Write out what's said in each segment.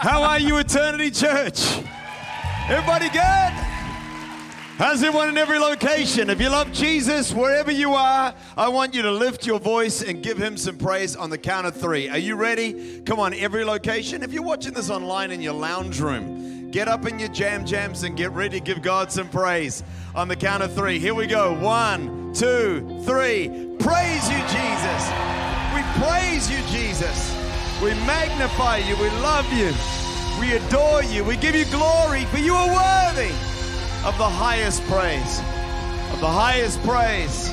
How are you, Eternity Church? Everybody good? How's everyone in every location? If you love Jesus, wherever you are, I want you to lift your voice and give him some praise on the count of three. Are you ready? Come on, every location. If you're watching this online in your lounge room, get up in your jam jams and get ready to give God some praise on the count of three. Here we go. One, two, three. Praise you, Jesus. We praise you, Jesus. We magnify you. We love you. We adore you. We give you glory, for you are worthy of the highest praise. Of the highest praise.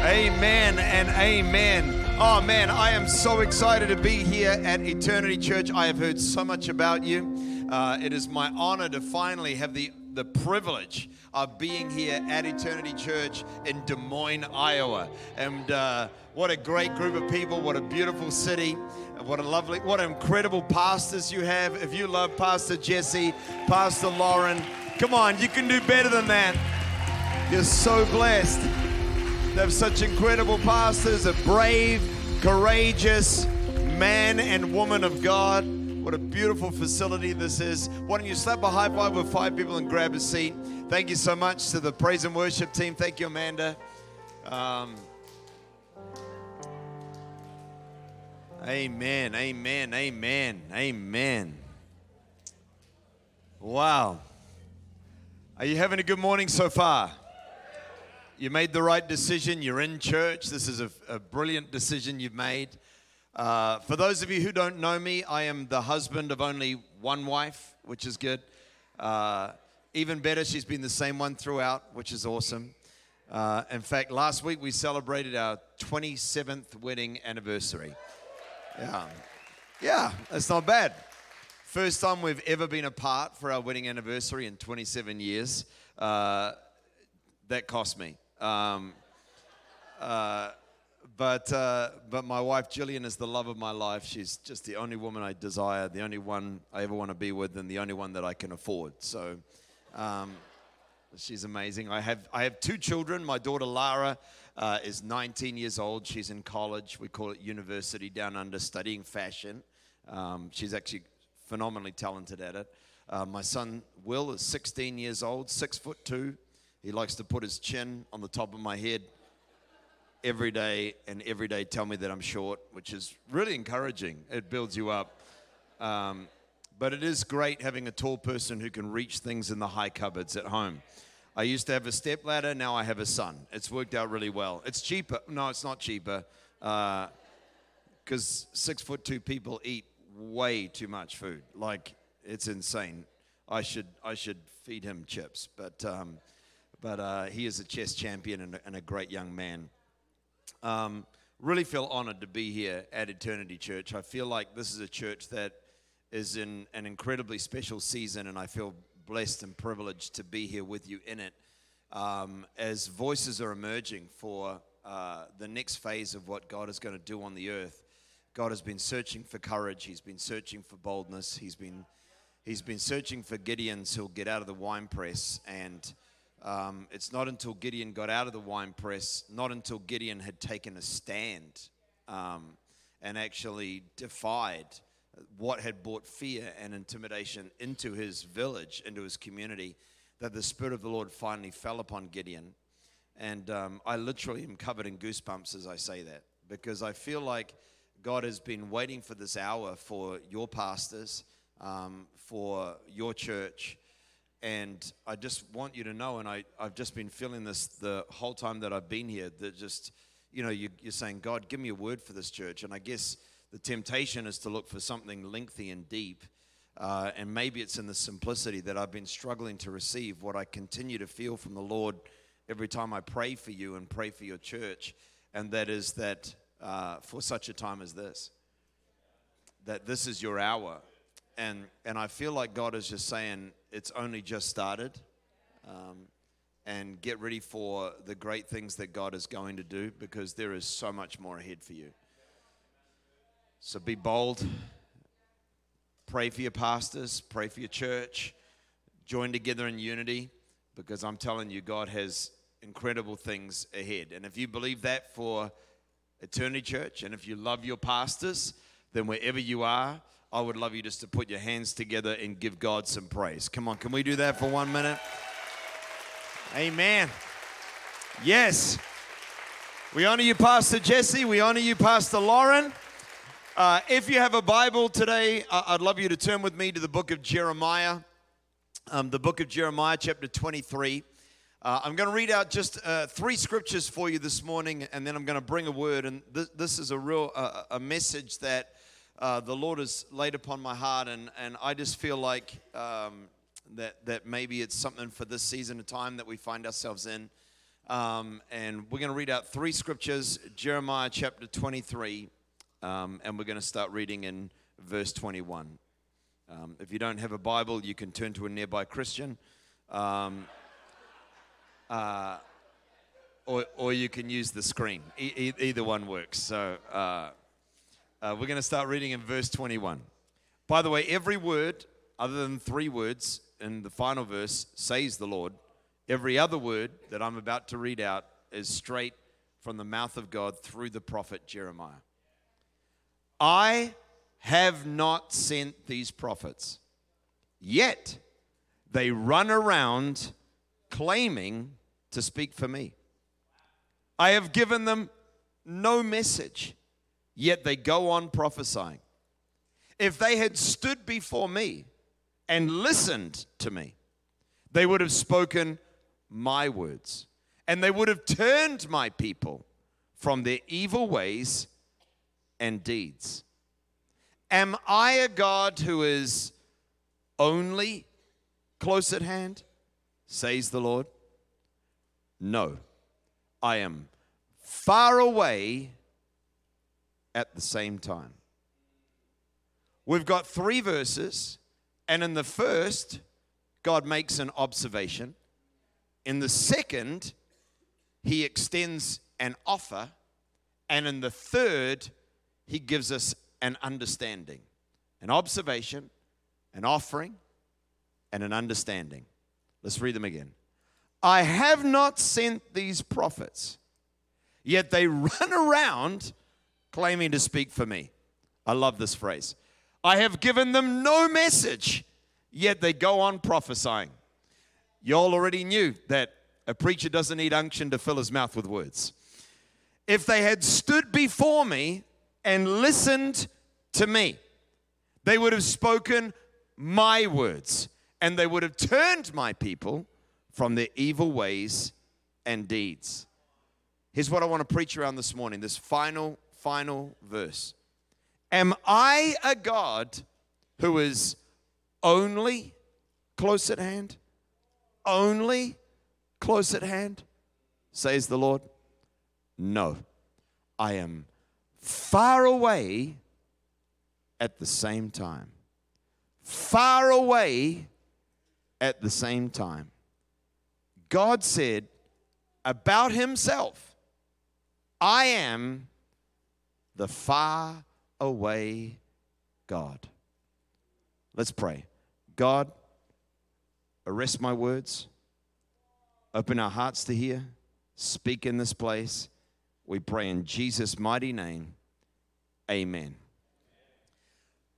Amen and amen. Oh man, I am so excited to be here at Eternity Church. I have heard so much about you. Uh, it is my honor to finally have the, the privilege of being here at Eternity Church in Des Moines, Iowa. And uh, what a great group of people, what a beautiful city. What a lovely, what incredible pastors you have. If you love Pastor Jesse, Pastor Lauren, come on, you can do better than that. You're so blessed. They have such incredible pastors, a brave, courageous man and woman of God. What a beautiful facility this is. Why don't you slap a high five with five people and grab a seat? Thank you so much to the praise and worship team. Thank you, Amanda. Um, amen, amen, amen, amen. Wow. Are you having a good morning so far? You made the right decision. You're in church. This is a, a brilliant decision you've made. Uh, for those of you who don't know me, I am the husband of only one wife, which is good. Uh, even better, she's been the same one throughout, which is awesome. Uh, in fact, last week we celebrated our 27th wedding anniversary. Yeah, yeah, that's not bad. First time we've ever been apart for our wedding anniversary in 27 years. Uh, that cost me. Um, uh, but, uh, but my wife Jillian is the love of my life. She's just the only woman I desire, the only one I ever want to be with, and the only one that I can afford. So um, she's amazing. I have, I have two children. My daughter Lara uh, is 19 years old. She's in college. We call it university down under, studying fashion. Um, she's actually phenomenally talented at it. Uh, my son Will is 16 years old, six foot two. He likes to put his chin on the top of my head every day and every day tell me that I'm short, which is really encouraging. It builds you up. Um, but it is great having a tall person who can reach things in the high cupboards at home. I used to have a step ladder, now I have a son. It's worked out really well. It's cheaper. No, it's not cheaper. Because uh, six foot two people eat way too much food. Like, it's insane. I should, I should feed him chips. But, um, but uh, he is a chess champion and a, and a great young man. Um, really feel honored to be here at Eternity Church. I feel like this is a church that is in an incredibly special season, and I feel blessed and privileged to be here with you in it. Um, as voices are emerging for uh, the next phase of what God is going to do on the earth, God has been searching for courage. He's been searching for boldness. He's been He's been searching for Gideons who'll get out of the wine press and um, it's not until Gideon got out of the wine press, not until Gideon had taken a stand um, and actually defied what had brought fear and intimidation into his village, into his community, that the Spirit of the Lord finally fell upon Gideon. And um, I literally am covered in goosebumps as I say that because I feel like God has been waiting for this hour for your pastors, um, for your church and I just want you to know, and I, I've just been feeling this the whole time that I've been here, that just, you know, you, you're saying, God, give me a word for this church. And I guess the temptation is to look for something lengthy and deep. Uh, and maybe it's in the simplicity that I've been struggling to receive, what I continue to feel from the Lord every time I pray for you and pray for your church. And that is that uh, for such a time as this, that this is your hour. And, and I feel like God is just saying, it's only just started. Um, and get ready for the great things that God is going to do because there is so much more ahead for you. So be bold. Pray for your pastors, pray for your church, join together in unity because I'm telling you, God has incredible things ahead. And if you believe that for Eternity Church and if you love your pastors, then wherever you are, I would love you just to put your hands together and give God some praise. Come on, can we do that for one minute? Amen. Yes. We honor you, Pastor Jesse. We honor you, Pastor Lauren. Uh, if you have a Bible today, I'd love you to turn with me to the book of Jeremiah, um, the book of Jeremiah, chapter 23. Uh, I'm going to read out just uh, three scriptures for you this morning, and then I'm going to bring a word. And th- this is a real uh, a message that uh, the Lord has laid upon my heart, and, and I just feel like um, that that maybe it's something for this season of time that we find ourselves in. Um, and we're going to read out three scriptures: Jeremiah chapter 23, um, and we're going to start reading in verse 21. Um, if you don't have a Bible, you can turn to a nearby Christian. Um, uh, or, or you can use the screen. E- either one works. So uh, uh, we're going to start reading in verse 21. By the way, every word other than three words in the final verse says the Lord. Every other word that I'm about to read out is straight from the mouth of God through the prophet Jeremiah. I have not sent these prophets, yet they run around claiming to speak for me. I have given them no message, yet they go on prophesying. If they had stood before me and listened to me, they would have spoken my words, and they would have turned my people from their evil ways and deeds. Am I a God who is only close at hand? Says the Lord. No, I am far away at the same time. We've got three verses, and in the first, God makes an observation. In the second, he extends an offer. And in the third, he gives us an understanding an observation, an offering, and an understanding. Let's read them again. I have not sent these prophets, yet they run around claiming to speak for me. I love this phrase. I have given them no message, yet they go on prophesying. Y'all already knew that a preacher doesn't need unction to fill his mouth with words. If they had stood before me and listened to me, they would have spoken my words and they would have turned my people from their evil ways and deeds. Here's what I want to preach around this morning this final, final verse. Am I a God who is only close at hand? Only close at hand, says the Lord? No, I am far away at the same time. Far away at the same time. God said about himself, I am the far away God. Let's pray. God, arrest my words, open our hearts to hear, speak in this place. We pray in Jesus' mighty name. Amen.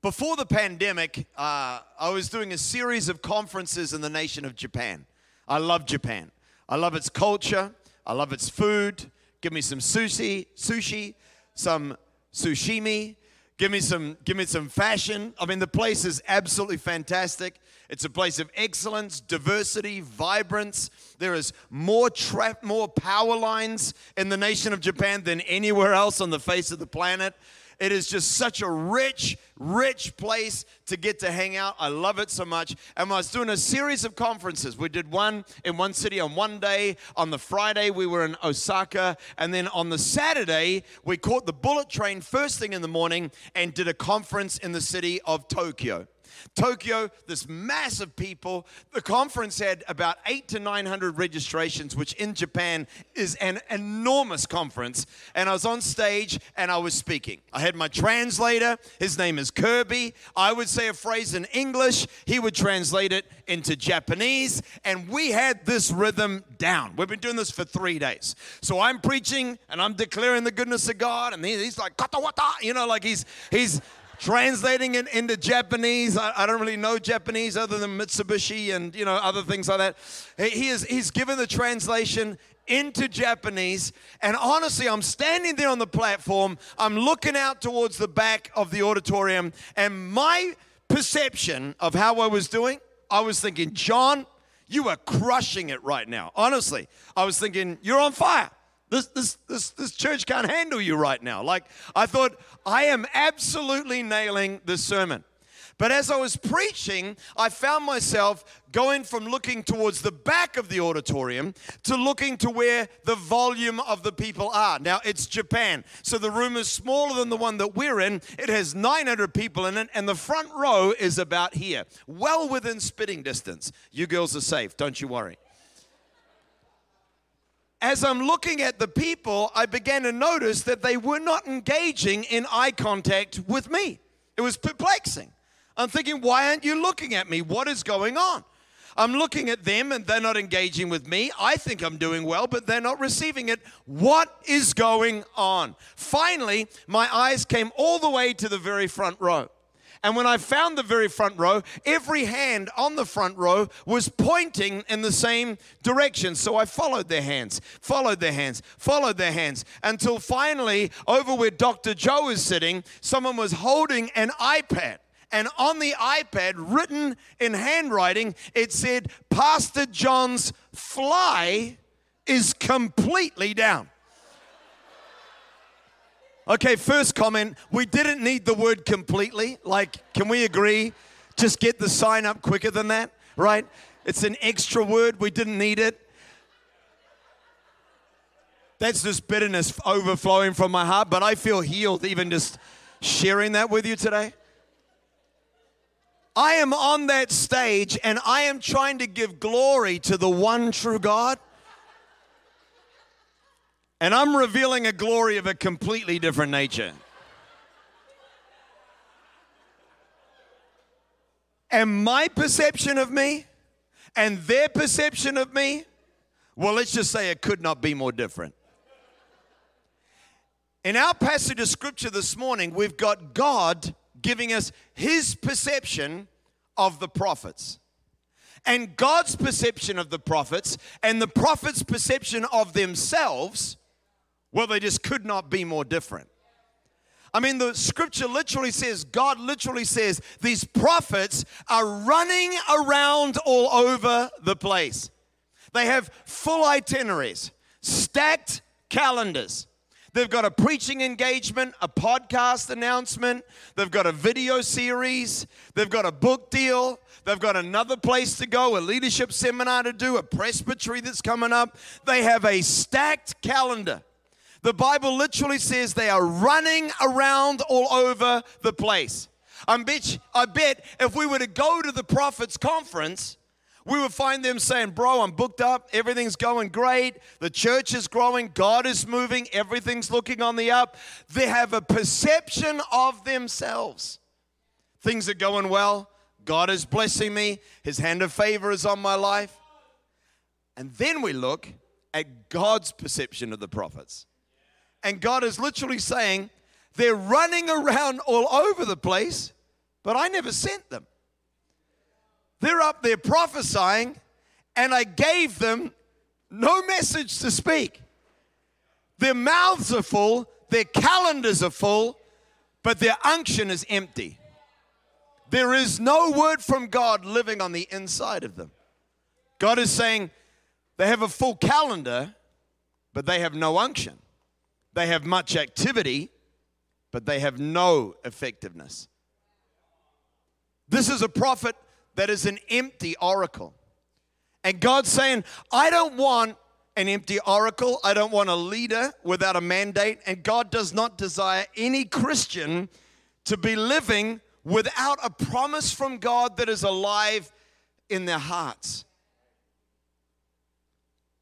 Before the pandemic, uh, I was doing a series of conferences in the nation of Japan. I love Japan. I love its culture. I love its food. Give me some sushi, sushi, some sashimi. Give me some, give me some fashion. I mean, the place is absolutely fantastic. It's a place of excellence, diversity, vibrance. There is more trap, more power lines in the nation of Japan than anywhere else on the face of the planet. It is just such a rich, rich place to get to hang out. I love it so much. And I was doing a series of conferences. We did one in one city on one day. On the Friday, we were in Osaka. And then on the Saturday, we caught the bullet train first thing in the morning and did a conference in the city of Tokyo. Tokyo, this massive people. The conference had about eight to 900 registrations, which in Japan is an enormous conference. And I was on stage and I was speaking. I had my translator. His name is Kirby. I would say a phrase in English, he would translate it into Japanese. And we had this rhythm down. We've been doing this for three days. So I'm preaching and I'm declaring the goodness of God. And he's like, you know, like he's, he's, translating it into Japanese. I, I, don't really know Japanese other than Mitsubishi and you know other things like that. He is he's given the translation into Japanese. And honestly, I'm standing there on the platform. I'm looking out towards the back of the auditorium, and my perception of how I was doing, I was thinking, John, you are crushing it right now. Honestly, I was thinking, you're on fire. This, this, this, this church can't handle you right now. Like, I thought, I am absolutely nailing this sermon. But as I was preaching, I found myself going from looking towards the back of the auditorium to looking to where the volume of the people are. Now, it's Japan, so the room is smaller than the one that we're in. It has 900 people in it, and the front row is about here, well within spitting distance. You girls are safe, don't you worry as I'm looking at the people, I began to notice that they were not engaging in eye contact with me. It was perplexing. I'm thinking, why aren't you looking at me? What is going on? I'm looking at them and they're not engaging with me. I think I'm doing well, but they're not receiving it. What is going on? Finally, my eyes came all the way to the very front row. And when I found the very front row, every hand on the front row was pointing in the same direction. So I followed their hands, followed their hands, followed their hands until finally, over where Dr. Joe is sitting, someone was holding an iPad. And on the iPad, written in handwriting, it said, Pastor John's fly is completely down. Okay, first comment we didn't need the word completely. Like, can we agree? Just get the sign up quicker than that, right? It's an extra word, we didn't need it. That's just bitterness overflowing from my heart, but I feel healed even just sharing that with you today. I am on that stage and I am trying to give glory to the one true God. And I'm revealing a glory of a completely different nature. And my perception of me and their perception of me, well, let's just say it could not be more different. In our passage of scripture this morning, we've got God giving us his perception of the prophets. And God's perception of the prophets and the prophets' perception of themselves, well, they just could not be more different. I mean, the scripture literally says, God literally says, these prophets are running around all over the place. They have full itineraries, stacked calendars. They've got a preaching engagement, a podcast announcement, they've got a video series, they've got a book deal, they've got another place to go, a leadership seminar to do, a presbytery that's coming up. They have a stacked calendar. The Bible literally says they are running around all over the place. I bet, I bet if we were to go to the prophets' conference, we would find them saying, Bro, I'm booked up. Everything's going great. The church is growing. God is moving. Everything's looking on the up. They have a perception of themselves. Things are going well. God is blessing me. His hand of favor is on my life. And then we look at God's perception of the prophets. And God is literally saying, They're running around all over the place, but I never sent them. They're up there prophesying, and I gave them no message to speak. Their mouths are full, their calendars are full, but their unction is empty. There is no word from God living on the inside of them. God is saying they have a full calendar, but they have no unction. They have much activity, but they have no effectiveness. This is a prophet that is an empty oracle. And God's saying, I don't want an empty oracle. I don't want a leader without a mandate. And God does not desire any Christian to be living without a promise from God that is alive in their hearts.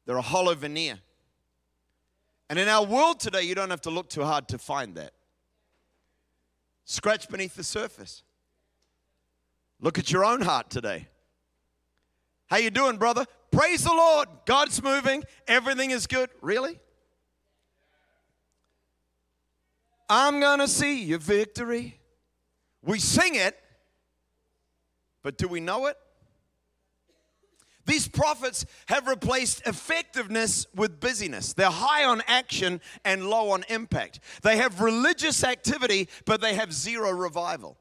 They're a hollow veneer. And in our world today, you don't have to look too hard to find that. Scratch beneath the surface. Look at your own heart today. How you doing, brother? Praise the Lord. God's moving. Everything is good. Really? I'm going to see your victory. We sing it, but do we know it? These prophets have replaced effectiveness with busyness. They're high on action and low on impact. They have religious activity, but they have zero revival.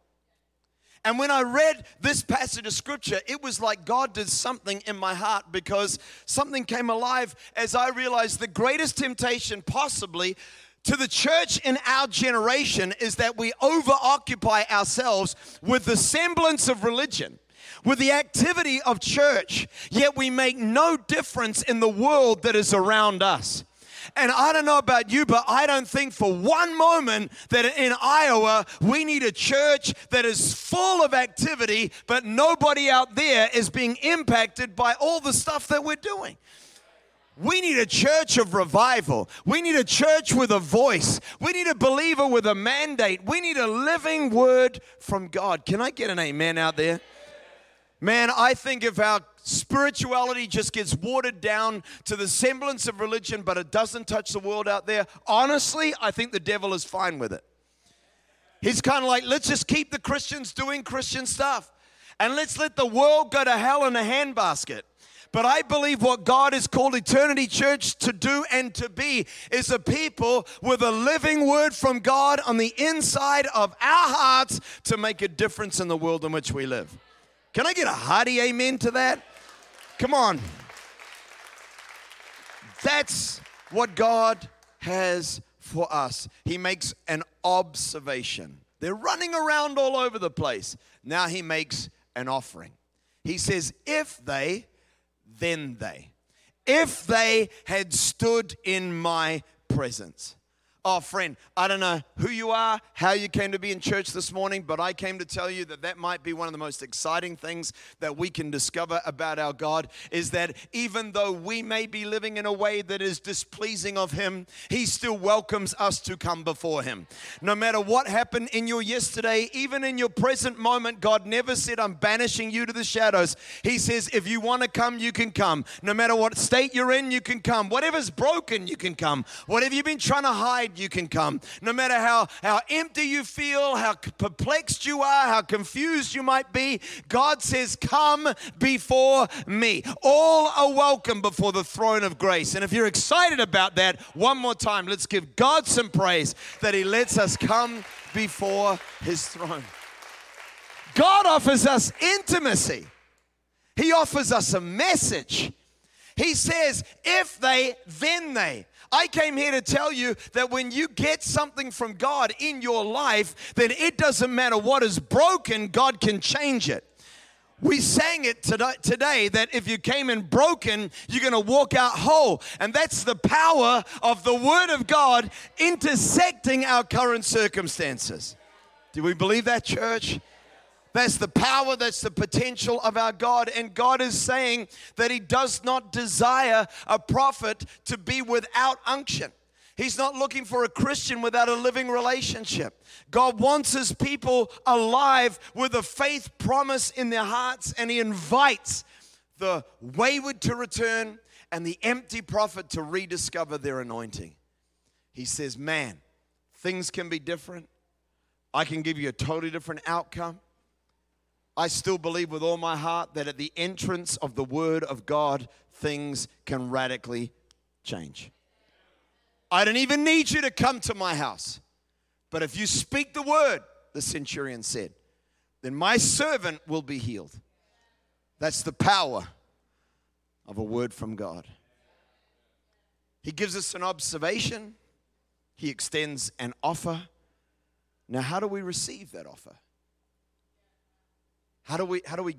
And when I read this passage of scripture, it was like God did something in my heart because something came alive as I realized the greatest temptation possibly to the church in our generation is that we over occupy ourselves with the semblance of religion with the activity of church, yet we make no difference in the world that is around us. And I don't know about you, but I don't think for one moment that in Iowa we need a church that is full of activity, but nobody out there is being impacted by all the stuff that we're doing. We need a church of revival. We need a church with a voice. We need a believer with a mandate. We need a living word from God. Can I get an amen out there? Man, I think if our spirituality just gets watered down to the semblance of religion, but it doesn't touch the world out there, honestly, I think the devil is fine with it. He's kind of like, let's just keep the Christians doing Christian stuff and let's let the world go to hell in a handbasket. But I believe what God has called Eternity Church to do and to be is a people with a living word from God on the inside of our hearts to make a difference in the world in which we live. Can I get a hearty amen to that? Come on. That's what God has for us. He makes an observation. They're running around all over the place. Now he makes an offering. He says, if they, then they. If they had stood in my presence. Oh, friend, I don't know who you are, how you came to be in church this morning, but I came to tell you that that might be one of the most exciting things that we can discover about our God is that even though we may be living in a way that is displeasing of Him, He still welcomes us to come before Him. No matter what happened in your yesterday, even in your present moment, God never said, I'm banishing you to the shadows. He says, if you want to come, you can come. No matter what state you're in, you can come. Whatever's broken, you can come. Whatever you've been trying to hide, you can come. No matter how, how empty you feel, how perplexed you are, how confused you might be, God says, Come before me. All are welcome before the throne of grace. And if you're excited about that, one more time, let's give God some praise that He lets us come before His throne. God offers us intimacy. He offers us a message. He says, if they, then they. I came here to tell you that when you get something from God in your life, then it doesn't matter what is broken, God can change it. We sang it today that if you came in broken, you're going to walk out whole. And that's the power of the Word of God intersecting our current circumstances. Do we believe that, church? That's the power, that's the potential of our God. And God is saying that He does not desire a prophet to be without unction. He's not looking for a Christian without a living relationship. God wants His people alive with a faith promise in their hearts, and He invites the wayward to return and the empty prophet to rediscover their anointing. He says, Man, things can be different. I can give you a totally different outcome. I still believe with all my heart that at the entrance of the Word of God, things can radically change. I don't even need you to come to my house. But if you speak the word, the centurion said, then my servant will be healed. That's the power of a word from God. He gives us an observation, he extends an offer. Now, how do we receive that offer? How do we how do we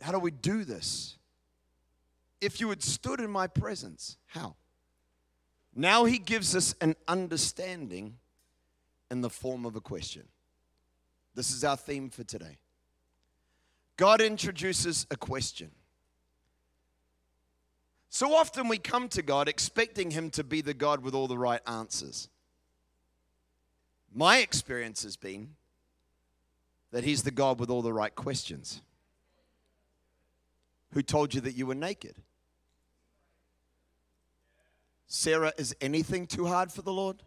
how do we do this? If you had stood in my presence, how? Now he gives us an understanding in the form of a question. This is our theme for today. God introduces a question. So often we come to God expecting Him to be the God with all the right answers. My experience has been that He's the God with all the right questions. Who told you that you were naked? Sarah, is anything too hard for the Lord?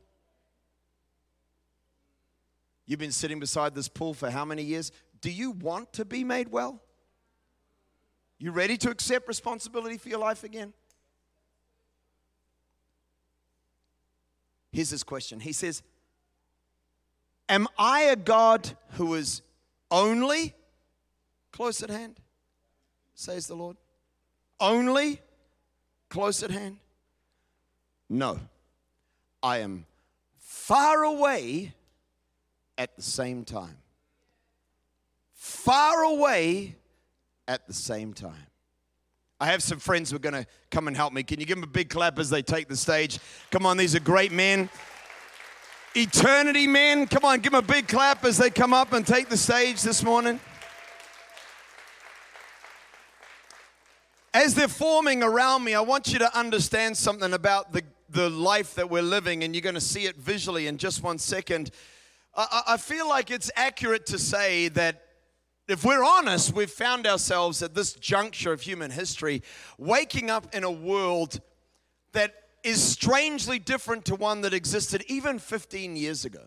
You've been sitting beside this pool for how many years? Do you want to be made well? You ready to accept responsibility for your life again? Here's his question. He says, Am I a God who is only close at hand? Says the Lord. Only close at hand? No. I am far away at the same time. Far away at the same time. I have some friends who are going to come and help me. Can you give them a big clap as they take the stage? Come on, these are great men. Eternity men, come on, give them a big clap as they come up and take the stage this morning. As they're forming around me, I want you to understand something about the, the life that we're living, and you're going to see it visually in just one second. I, I feel like it's accurate to say that if we're honest, we've found ourselves at this juncture of human history waking up in a world that is strangely different to one that existed even 15 years ago.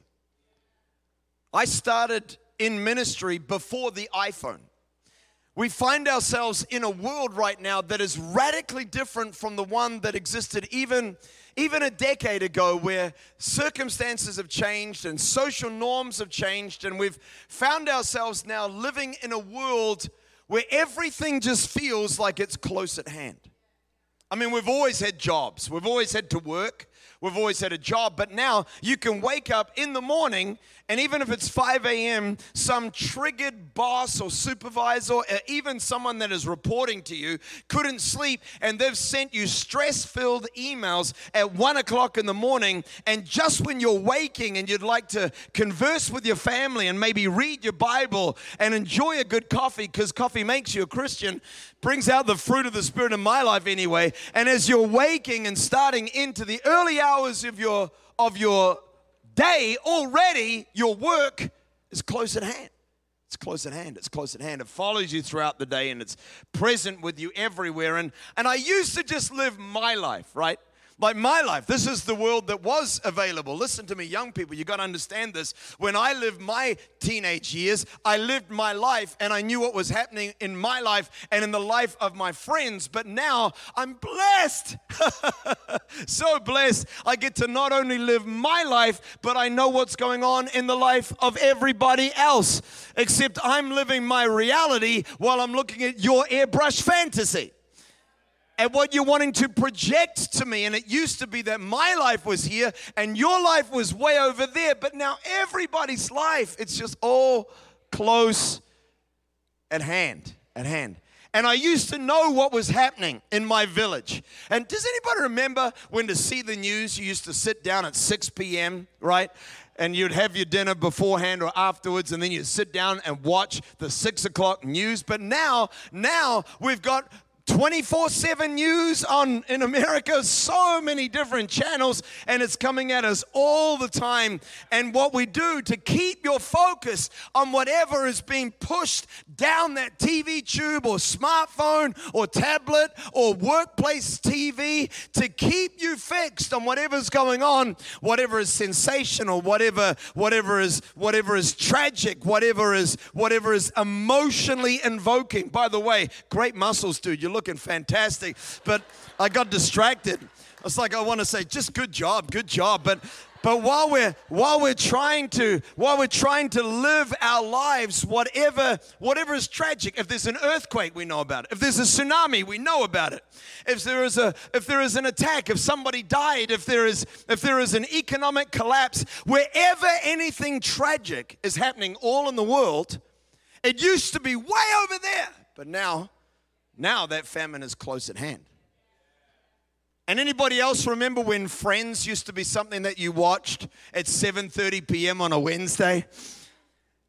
I started in ministry before the iPhone. We find ourselves in a world right now that is radically different from the one that existed even even a decade ago where circumstances have changed and social norms have changed, and we've found ourselves now living in a world where everything just feels like it's close at hand. I mean, we've always had jobs, we've always had to work, we've always had a job, but now you can wake up in the morning and even if it's 5 a.m., some triggered boss or supervisor, or even someone that is reporting to you, couldn't sleep and they've sent you stress filled emails at 1 o'clock in the morning. And just when you're waking and you'd like to converse with your family and maybe read your Bible and enjoy a good coffee, because coffee makes you a Christian, brings out the fruit of the Spirit in my life anyway. And as you're waking and starting into the early hours of your of your day, already your work is close at hand. It's close at hand. It's close at hand. It follows you throughout the day and it's present with you everywhere. And, and I used to just live my life, right? Like my life, this is the world that was available. Listen to me, young people, you got to understand this. When I lived my teenage years, I lived my life and I knew what was happening in my life and in the life of my friends. But now I'm blessed. so blessed. I get to not only live my life, but I know what's going on in the life of everybody else. Except I'm living my reality while I'm looking at your airbrush fantasy at what you're wanting to project to me. And it used to be that my life was here and your life was way over there. But now everybody's life, it's just all close at hand, at hand. And I used to know what was happening in my village. And does anybody remember when to see the news, you used to sit down at 6 p.m., right? and you'd have your dinner beforehand or afterwards, and then you'd sit down and watch the six o'clock news. But now, now we've got 24 7 news on in America, so many different channels, and it's coming at us all the time. And what we do to keep your focus on whatever is being pushed down that TV tube or smartphone or tablet or workplace TV, to keep you fixed on whatever's going on, whatever is sensational, whatever, whatever is whatever is tragic, whatever is whatever is emotionally invoking. By the way, great muscles, dude. You look looking fantastic. But I got distracted. It's like I want to say, just good job, good job. But but while we're while we're trying to while we're trying to live our lives, whatever whatever is tragic, if there's an earthquake, we know about it. If there's a tsunami, we know about it. If there is a if there is an attack, if somebody died, if there is if there is an economic collapse, wherever anything tragic is happening all in the world, it used to be way over there, but now now that famine is close at hand. And anybody else remember when Friends used to be something that you watched at 7:30 p.m. on a Wednesday?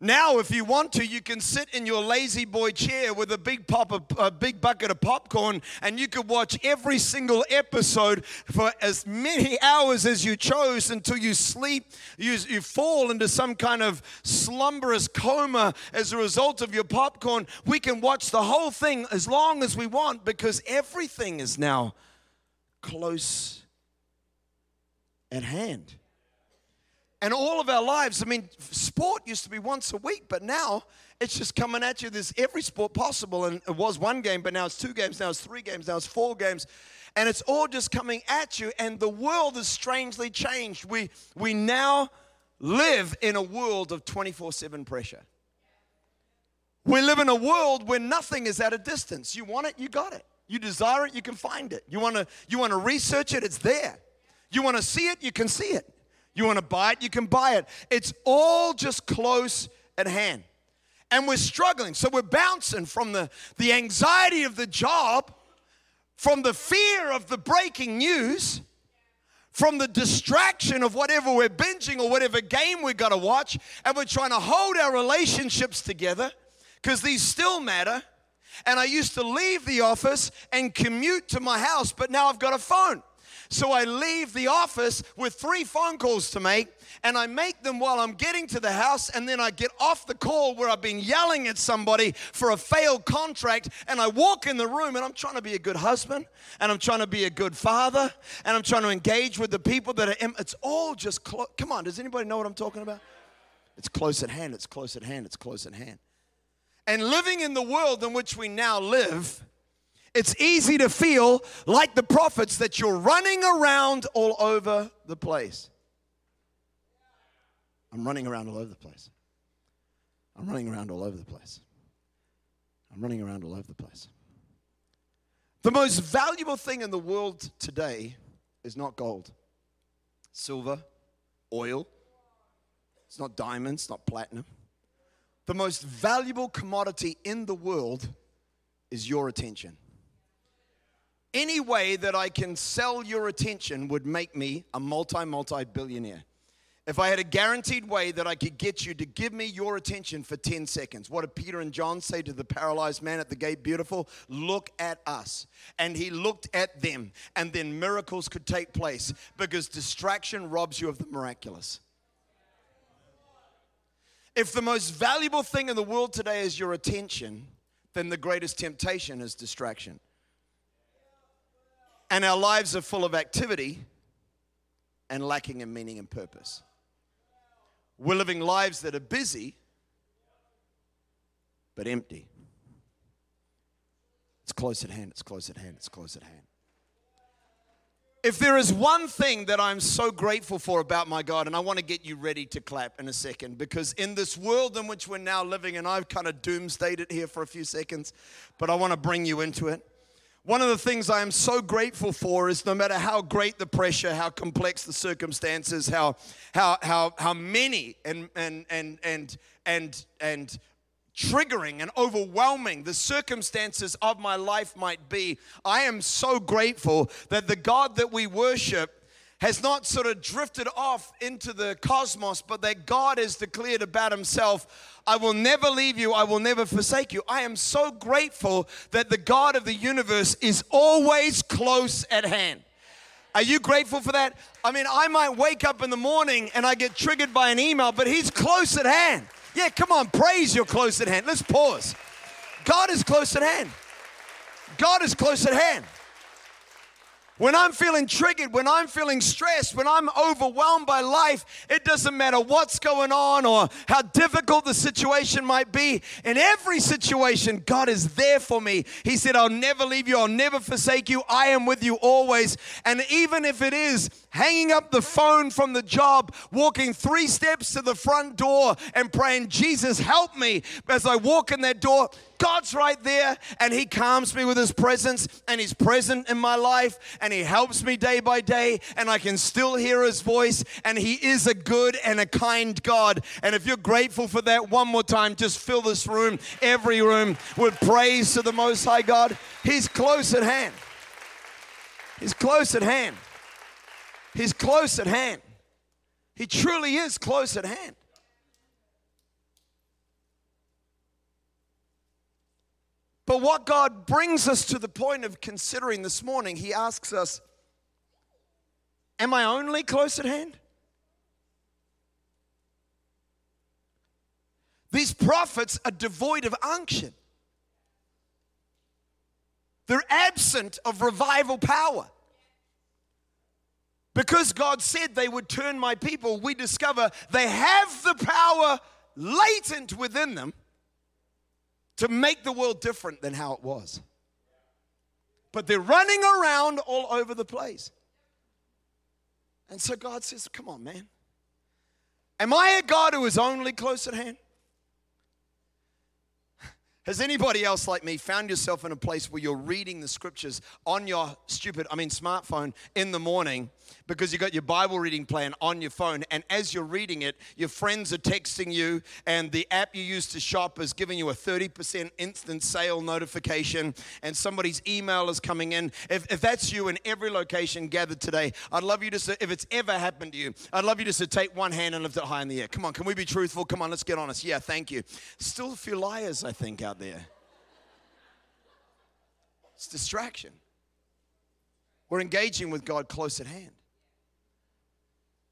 Now, if you want to, you can sit in your lazy boy chair with a big pop of, a big bucket of popcorn, and you could watch every single episode for as many hours as you chose until you sleep. You, you fall into some kind of slumberous coma as a result of your popcorn. We can watch the whole thing as long as we want because everything is now close at hand. And all of our lives, I mean, sport used to be once a week, but now it's just coming at you. There's every sport possible. And it was one game, but now it's two games, now it's three games, now it's four games. And it's all just coming at you. And the world is strangely changed. We, we now live in a world of 24 7 pressure. We live in a world where nothing is at a distance. You want it, you got it. You desire it, you can find it. You want to you want to research it, it's there. You want to see it, you can see it. You want to buy it, you can buy it. It's all just close at hand and we're struggling. So we're bouncing from the, the anxiety of the job, from the fear of the breaking news, from the distraction of whatever we're binging or whatever game we've got to watch, and we're trying to hold our relationships together because these still matter. And I used to leave the office and commute to my house, but now I've got a phone. So I leave the office with three phone calls to make, and I make them while I'm getting to the house, and then I get off the call where I've been yelling at somebody for a failed contract, and I walk in the room, and I'm trying to be a good husband, and I'm trying to be a good father, and I'm trying to engage with the people that are. It's all just. Come on, does anybody know what I'm talking about? It's close at hand. It's close at hand. It's close at hand. And living in the world in which we now live it's easy to feel like the prophets that you're running around all over the place. I'm running around all over the place. I'm running around all over the place. I'm running around all over the place. The most valuable thing in the world today is not gold, silver, oil. It's not diamonds, not platinum. The most valuable commodity in the world is your attention any way that I can sell your attention would make me a multi, multi billionaire. If I had a guaranteed way that I could get you to give me your attention for 10 seconds, what did Peter and John say to the paralyzed man at the gate? Beautiful. Look at us. And he looked at them, and then miracles could take place because distraction robs you of the miraculous. If the most valuable thing in the world today is your attention, then the greatest temptation is distraction and our lives are full of activity and lacking in meaning and purpose. We're living lives that are busy but empty. It's close at hand, it's close at hand, it's close at hand. If there is one thing that I'm so grateful for about my God, and I want to get you ready to clap in a second, because in this world in which we're now living, and I've kind of doomsdayed it here for a few seconds, but I want to bring you into it. One of the things I am so grateful for is no matter how great the pressure, how complex the circumstances, how, how, how, how many and, and, and, and, and, and triggering and overwhelming the circumstances of my life might be, I am so grateful that the God that we worship has not sort of drifted off into the cosmos, but that God has declared about himself, I will never leave you, I will never forsake you. I am so grateful that the God of the universe is always close at hand. Are you grateful for that? I mean, I might wake up in the morning and I get triggered by an email, but He's close at hand. Yeah, come on, praise you're close at hand. Let's pause. God is close at hand. God is close at hand. When I'm feeling triggered, when I'm feeling stressed, when I'm overwhelmed by life, it doesn't matter what's going on or how difficult the situation might be. In every situation, God is there for me. He said, I'll never leave you, I'll never forsake you. I am with you always. And even if it is hanging up the phone from the job, walking three steps to the front door and praying, Jesus, help me as I walk in that door, God's right there and He calms me with His presence and He's present in my life and He helps me day by day and I can still hear His voice and He is a good and a kind God. And if you're grateful for that, one more time, just fill this room, every room, with praise to the Most High God. He's close at hand. He's close at hand. He's close at hand. He truly is close at hand. But what God brings us to the point of considering this morning, He asks us, Am I only close at hand? These prophets are devoid of unction. They're absent of revival power because God said they would turn my people, we discover they have the power latent within them to make the world different than how it was. But they're running around all over the place. And so God says, Come on, man. Am I a God who is only close at hand? Has anybody else like me found yourself in a place where you're reading the scriptures on your stupid, I mean, smartphone in the morning because you've got your Bible reading plan on your phone, and as you're reading it, your friends are texting you, and the app you use to shop is giving you a 30% instant sale notification, and somebody's email is coming in. If, if that's you in every location gathered today, I'd love you to, if it's ever happened to you, I'd love you to take one hand and lift it high in the air. Come on, can we be truthful? Come on, let's get honest. Yeah, thank you. Still a few liars, I think, out there. It's distraction. We're engaging with God close at hand.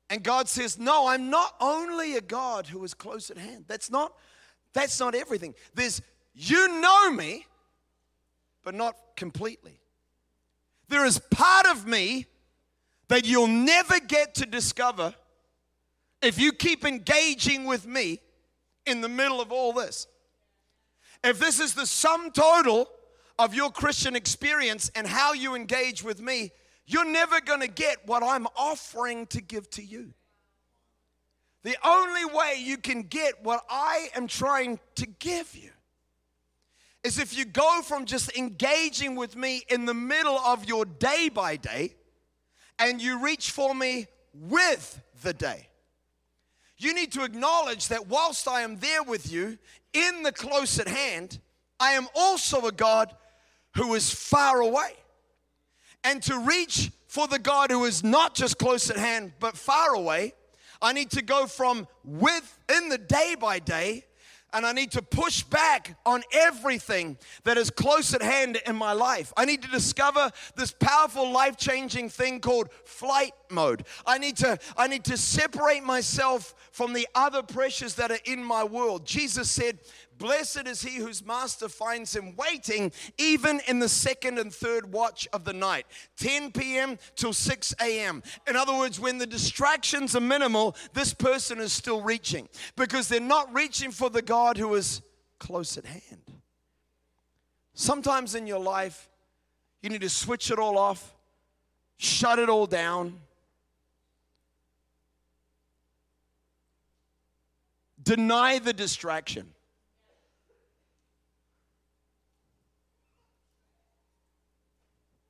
And God says, "No, I'm not only a God who is close at hand. That's not that's not everything. There's you know me, but not completely. There is part of me that you'll never get to discover if you keep engaging with me in the middle of all this. If this is the sum total of your Christian experience and how you engage with me, you're never going to get what I'm offering to give to you. The only way you can get what I am trying to give you is if you go from just engaging with me in the middle of your day by day and you reach for me with the day. You need to acknowledge that whilst I am there with you in the close at hand, I am also a God who is far away and to reach for the God who is not just close at hand but far away, I need to go from within the day by day and I need to push back on everything that is close at hand in my life. I need to discover this powerful life-changing thing called flight mode. I need to I need to separate myself from the other pressures that are in my world. Jesus said, Blessed is he whose master finds him waiting, even in the second and third watch of the night, 10 p.m. till 6 a.m. In other words, when the distractions are minimal, this person is still reaching because they're not reaching for the God who is close at hand. Sometimes in your life, you need to switch it all off, shut it all down. Deny the distraction.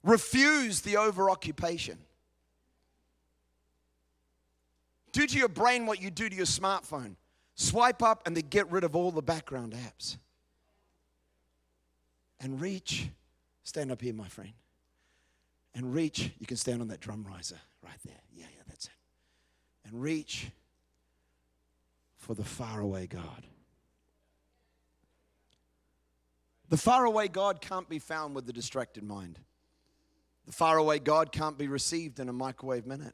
Refuse the overoccupation. Do to your brain what you do to your smartphone. Swipe up and then get rid of all the background apps. And reach. Stand up here, my friend. And reach. You can stand on that drum riser right there. Yeah, yeah, that's it. And reach for the faraway God. The faraway God can't be found with the distracted mind. The faraway God can't be received in a microwave minute.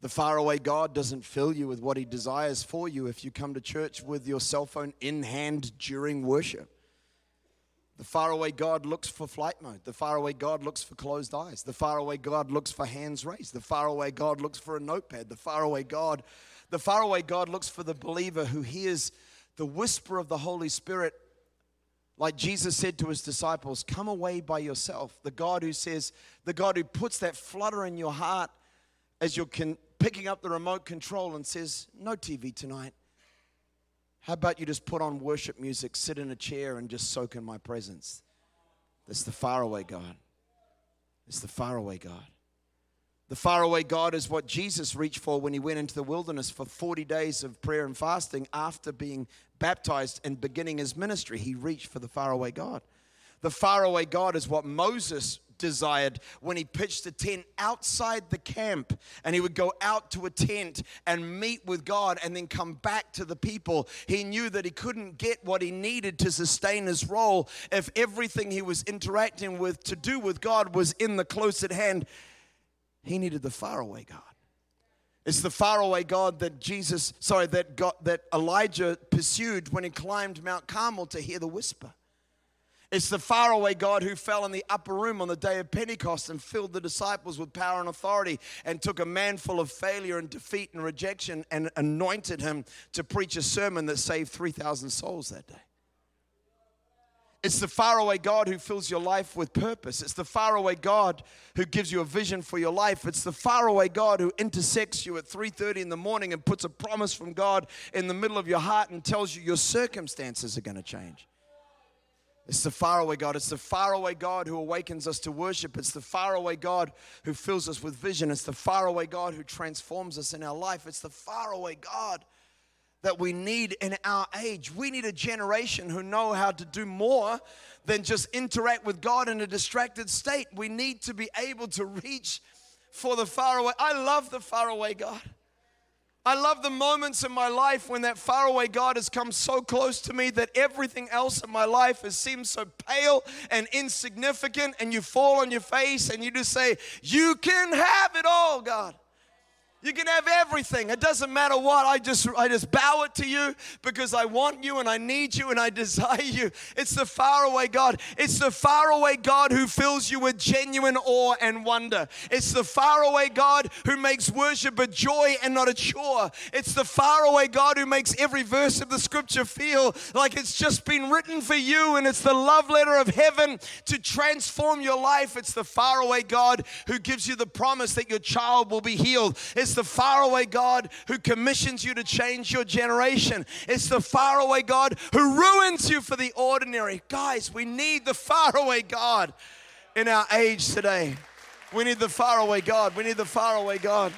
The faraway God doesn't fill you with what He desires for you if you come to church with your cell phone in hand during worship. The faraway God looks for flight mode. The faraway God looks for closed eyes. The faraway God looks for hands raised. The faraway God looks for a notepad. The faraway God, the faraway God looks for the believer who hears the whisper of the Holy Spirit like Jesus said to his disciples, come away by yourself. The God who says, the God who puts that flutter in your heart as you're con- picking up the remote control and says, no TV tonight. How about you just put on worship music, sit in a chair, and just soak in my presence? That's the faraway God. It's the faraway God. The faraway God is what Jesus reached for when he went into the wilderness for 40 days of prayer and fasting after being baptized and beginning his ministry. He reached for the faraway God. The faraway God is what Moses desired when he pitched a tent outside the camp and he would go out to a tent and meet with God and then come back to the people. He knew that he couldn't get what he needed to sustain his role if everything he was interacting with to do with God was in the close at hand. He needed the faraway God. It's the faraway God that Jesus, sorry, that God, that Elijah pursued when he climbed Mount Carmel to hear the whisper. It's the faraway God who fell in the upper room on the day of Pentecost and filled the disciples with power and authority and took a man full of failure and defeat and rejection and anointed him to preach a sermon that saved 3,000 souls that day. It's the faraway God who fills your life with purpose. It's the faraway God who gives you a vision for your life. It's the faraway God who intersects you at 3:30 in the morning and puts a promise from God in the middle of your heart and tells you your circumstances are going to change. It's the faraway God. It's the faraway God who awakens us to worship. It's the faraway God who fills us with vision. It's the faraway God who transforms us in our life. It's the faraway God that we need in our age. We need a generation who know how to do more than just interact with God in a distracted state. We need to be able to reach for the faraway. I love the faraway God. I love the moments in my life when that faraway God has come so close to me that everything else in my life has seemed so pale and insignificant, and you fall on your face and you just say, You can have it all, God. You can have everything. It doesn't matter what. I just I just bow it to you because I want you and I need you and I desire you. It's the faraway God. It's the faraway God who fills you with genuine awe and wonder. It's the faraway God who makes worship a joy and not a chore. It's the faraway God who makes every verse of the scripture feel like it's just been written for you and it's the love letter of heaven to transform your life. It's the faraway God who gives you the promise that your child will be healed. It's it's the faraway God who commissions you to change your generation. It's the faraway God who ruins you for the ordinary. Guys, we need the faraway God in our age today. We need the faraway God. We need the faraway God.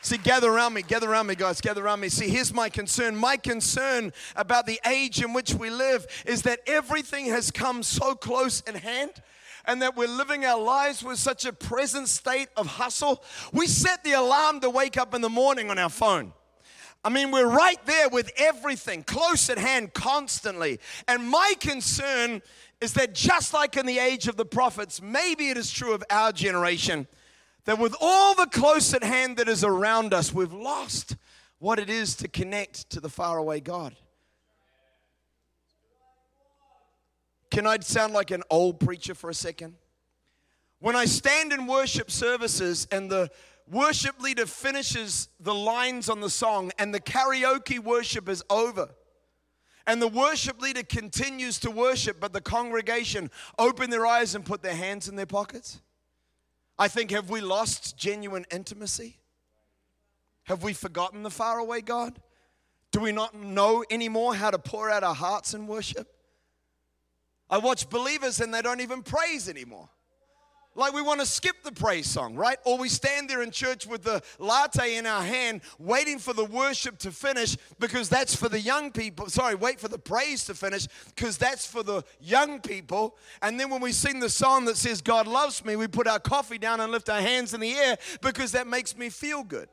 See, gather around me, gather around me, guys, gather around me. See, here's my concern. My concern about the age in which we live is that everything has come so close in hand and that we're living our lives with such a present state of hustle. We set the alarm to wake up in the morning on our phone. I mean, we're right there with everything close at hand constantly. And my concern is that just like in the age of the prophets, maybe it is true of our generation, that with all the close at hand that is around us, we've lost what it is to connect to the faraway God. Can I sound like an old preacher for a second? When I stand in worship services and the worship leader finishes the lines on the song and the karaoke worship is over, and the worship leader continues to worship, but the congregation open their eyes and put their hands in their pockets. I think, have we lost genuine intimacy? Have we forgotten the faraway God? Do we not know anymore how to pour out our hearts in worship? I watch believers and they don't even praise anymore. Like we want to skip the praise song, right? Or we stand there in church with the latte in our hand, waiting for the worship to finish because that's for the young people. Sorry, wait for the praise to finish because that's for the young people. And then when we sing the song that says, God loves me, we put our coffee down and lift our hands in the air because that makes me feel good.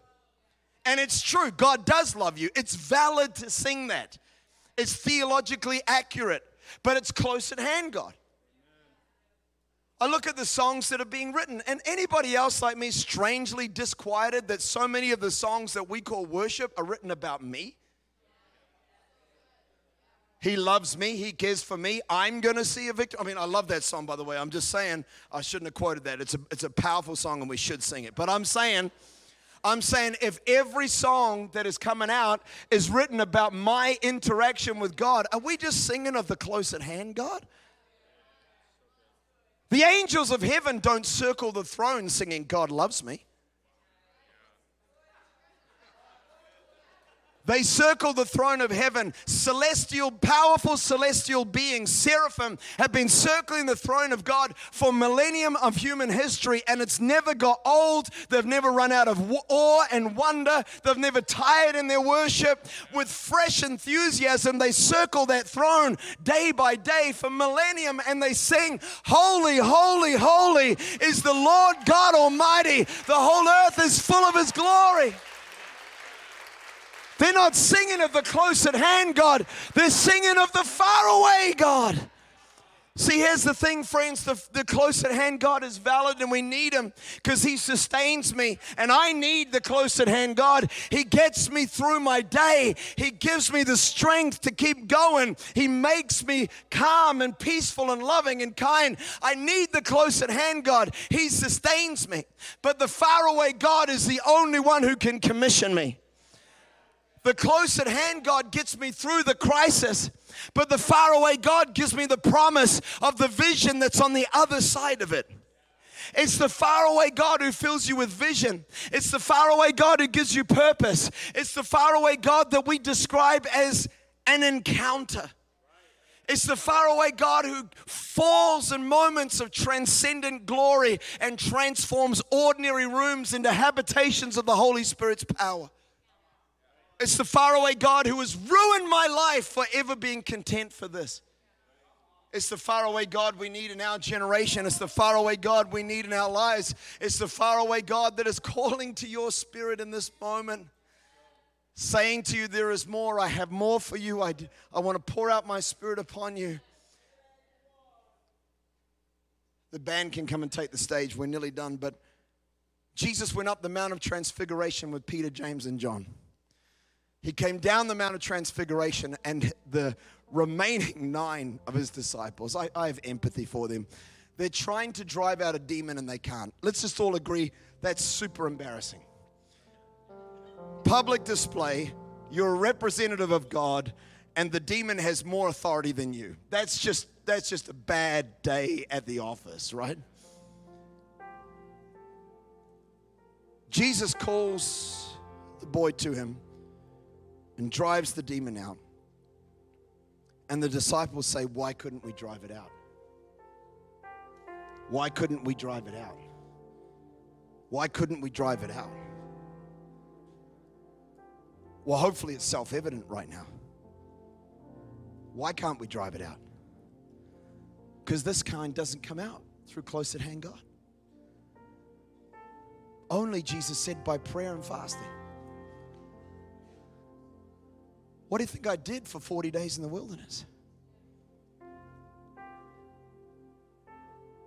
And it's true, God does love you. It's valid to sing that, it's theologically accurate but it's close at hand, God. I look at the songs that are being written, and anybody else like me strangely disquieted that so many of the songs that we call worship are written about me? He loves me. He cares for me. I'm going to see a victory. I mean, I love that song, by the way. I'm just saying, I shouldn't have quoted that. It's a, it's a powerful song and we should sing it. But I'm saying, I'm saying if every song that is coming out is written about my interaction with God, are we just singing of the close at hand God? The angels of heaven don't circle the throne singing, God loves me. They circle the throne of heaven. Celestial, powerful celestial beings, seraphim, have been circling the throne of God for millennium of human history, and it's never got old. They've never run out of awe and wonder. They've never tired in their worship. With fresh enthusiasm, they circle that throne day by day for millennium, and they sing, Holy, holy, holy is the Lord God Almighty. The whole earth is full of His glory. They're not singing of the close at hand God, they're singing of the far away God. See, here's the thing, friends the, the close at hand God is valid and we need Him because He sustains me. And I need the close at hand God. He gets me through my day, He gives me the strength to keep going. He makes me calm and peaceful and loving and kind. I need the close at hand God. He sustains me. But the faraway God is the only one who can commission me. The close at hand God gets me through the crisis. But the faraway God gives me the promise of the vision that's on the other side of it. It's the faraway God who fills you with vision. It's the faraway God who gives you purpose. It's the faraway God that we describe as an encounter. It's the faraway God who falls in moments of transcendent glory and transforms ordinary rooms into habitations of the Holy Spirit's power. It's the faraway God who has ruined my life for ever being content for this. It's the faraway God we need in our generation. It's the faraway God we need in our lives. It's the faraway God that is calling to your spirit in this moment, saying to you, There is more. I have more for you. I, I want to pour out my spirit upon you. The band can come and take the stage. We're nearly done. But Jesus went up the Mount of Transfiguration with Peter, James, and John. He came down the Mount of Transfiguration, and the remaining nine of his disciples, I, I, have empathy for them. They're trying to drive out a demon and they can't. Let's just all agree that's super embarrassing. Public display, you're a representative of God, and the demon has more authority than you. That's just that's just a bad day at the office, right? Jesus calls the boy to him and drives the demon out. And the disciples say, Why couldn't we drive it out? Why couldn't we drive it out? Why couldn't we drive it out? Well, hopefully it's self evident right now. Why can't we drive it out? Because this kind doesn't come out through close at hand God. Only Jesus said by prayer and fasting. What do you think I did for 40 days in the wilderness?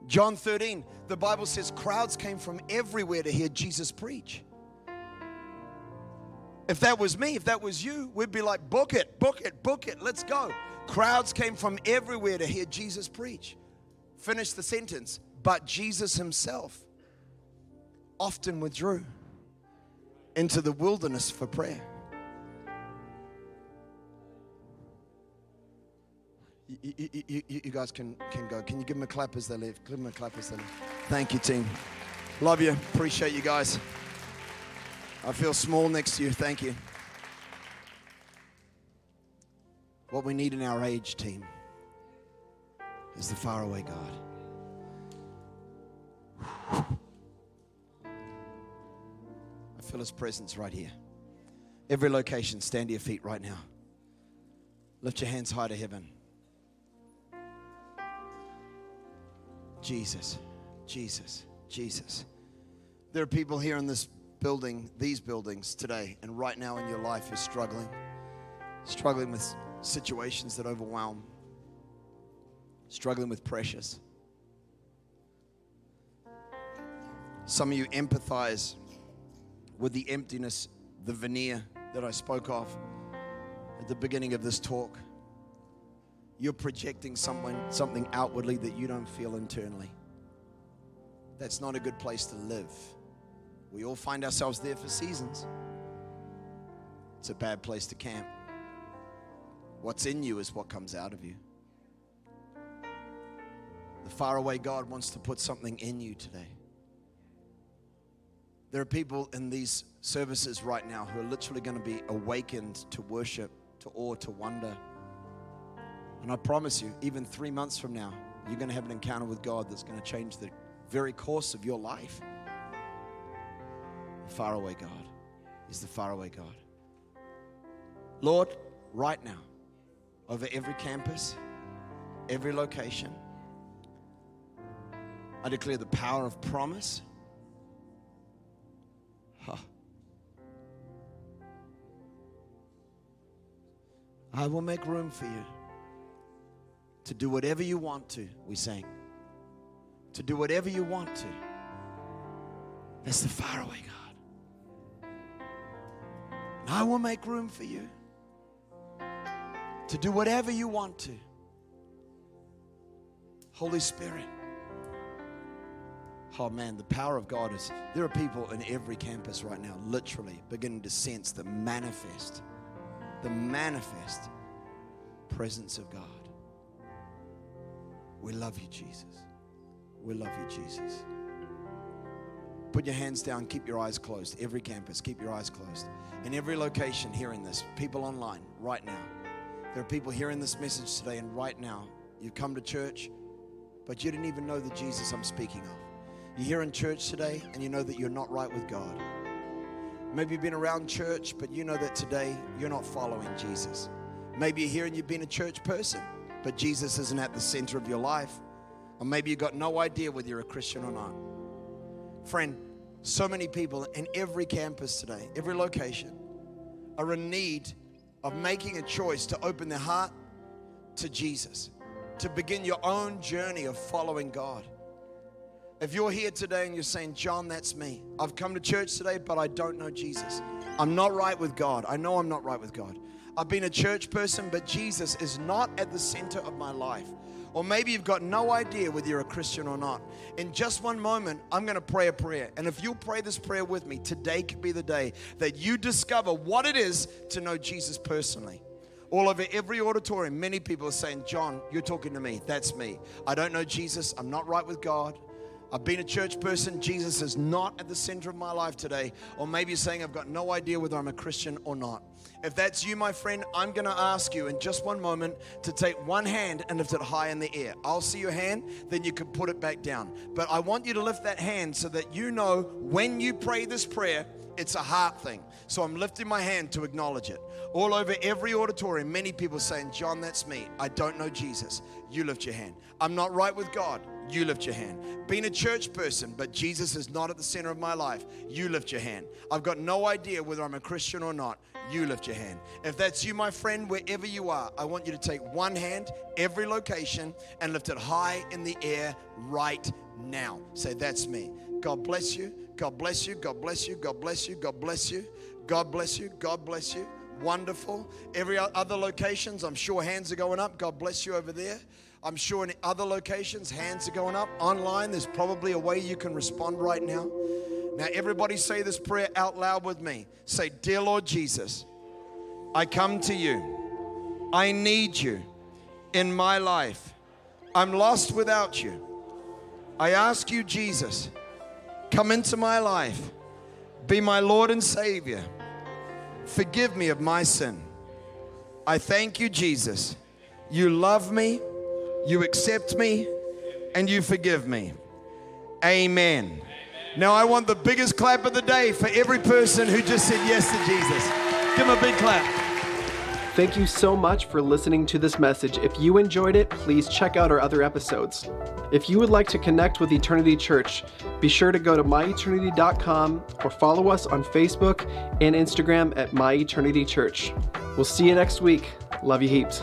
John 13, the Bible says crowds came from everywhere to hear Jesus preach. If that was me, if that was you, we'd be like, book it, book it, book it, let's go. Crowds came from everywhere to hear Jesus preach. Finish the sentence. But Jesus himself often withdrew into the wilderness for prayer. You, you, you, guys can, can go. Can you give them a clap as they leave? Give them a clap as they leave. Thank you, team. Love you. Appreciate you guys. I feel small next to you. Thank you. What we need in our age, team, is the faraway God. I feel his presence right here. Every location, stand to your feet right now. Lift your hands high to heaven. Jesus, Jesus, Jesus. There are people here in this building, these buildings today, and right now in your life you're struggling, struggling with situations that overwhelm, struggling with pressures. Some of you empathize with the emptiness, the veneer that I spoke of at the beginning of this talk you're projecting someone something outwardly that you don't feel internally. That's not a good place to live. We all find ourselves there for seasons. It's a bad place to camp. What's in you is what comes out of you. The faraway God wants to put something in you today. There are people in these services right now who are literally going to be awakened to worship, to awe, to wonder. And I promise you, even three months from now, you're going to have an encounter with God that's going to change the very course of your life. The faraway God is the faraway God. Lord, right now, over every campus, every location, I declare the power of promise. Huh. I will make room for you. To do whatever you want to, we sang. To do whatever you want to. That's the faraway God. And I will make room for you to do whatever you want to. Holy Spirit. Oh man, the power of God is. There are people in every campus right now, literally beginning to sense the manifest, the manifest presence of God. We love you, Jesus. We love you, Jesus. Put your hands down, keep your eyes closed. Every campus, keep your eyes closed. In every location hearing this, people online right now. There are people hearing this message today, and right now, you've come to church, but you didn't even know the Jesus I'm speaking of. You're here in church today, and you know that you're not right with God. Maybe you've been around church, but you know that today you're not following Jesus. Maybe you're here and you've been a church person, but Jesus isn't at the center of your life. Or maybe you've got no idea whether you're a Christian or not. Friend, so many people in every campus today, every location, are in need of making a choice to open their heart to Jesus, to begin your own journey of following God. If you're here today and you're saying, John, that's me. I've come to church today, but I don't know Jesus. I'm not right with God. I know I'm not right with God. I've been a church person, but Jesus is not at the center of my life. Or maybe you've got no idea whether you're a Christian or not. In just one moment, I'm going to pray a prayer. And if you'll pray this prayer with me, today could be the day that you discover what it is to know Jesus personally. All over every auditorium, many people are saying, John, you're talking to me. That's me. I don't know Jesus. I'm not right with God. I've been a church person. Jesus is not at the center of my life today. Or maybe you're saying, I've got no idea whether I'm a Christian or not. If that's you, my friend, I'm going to ask you in just one moment to take one hand and lift it high in the air. I'll see your hand, then you can put it back down. But I want you to lift that hand so that you know when you pray this prayer, it's a heart thing. So I'm lifting my hand to acknowledge it. All over every auditorium, many people saying, John, that's me. I don't know Jesus. You lift your hand. I'm not right with God. You lift your hand. Being a church person, but Jesus is not at the center of my life. You lift your hand. I've got no idea whether I'm a Christian or not you lift your hand. If that's you, my friend, wherever you are, I want you to take one hand, every location, and lift it high in the air right now. Say, That's me. God bless you. God bless you. God bless you. God bless you. God bless you. God bless you. God bless you. Wonderful. Every other locations, I'm sure hands are going up. God bless you over there. I'm sure in other locations, hands are going up. Online, there's probably a way you can respond right now. Now, everybody say this prayer out loud with me. Say, Dear Lord Jesus, I come to you. I need you in my life. I'm lost without you. I ask you, Jesus, come into my life. Be my Lord and Savior. Forgive me of my sin. I thank you, Jesus. You love me, you accept me, and you forgive me. Amen. Now, I want the biggest clap of the day for every person who just said yes to Jesus. Give them a big clap. Thank you so much for listening to this message. If you enjoyed it, please check out our other episodes. If you would like to connect with Eternity Church, be sure to go to myeternity.com or follow us on Facebook and Instagram at myeternity church. We'll see you next week. Love you heaps.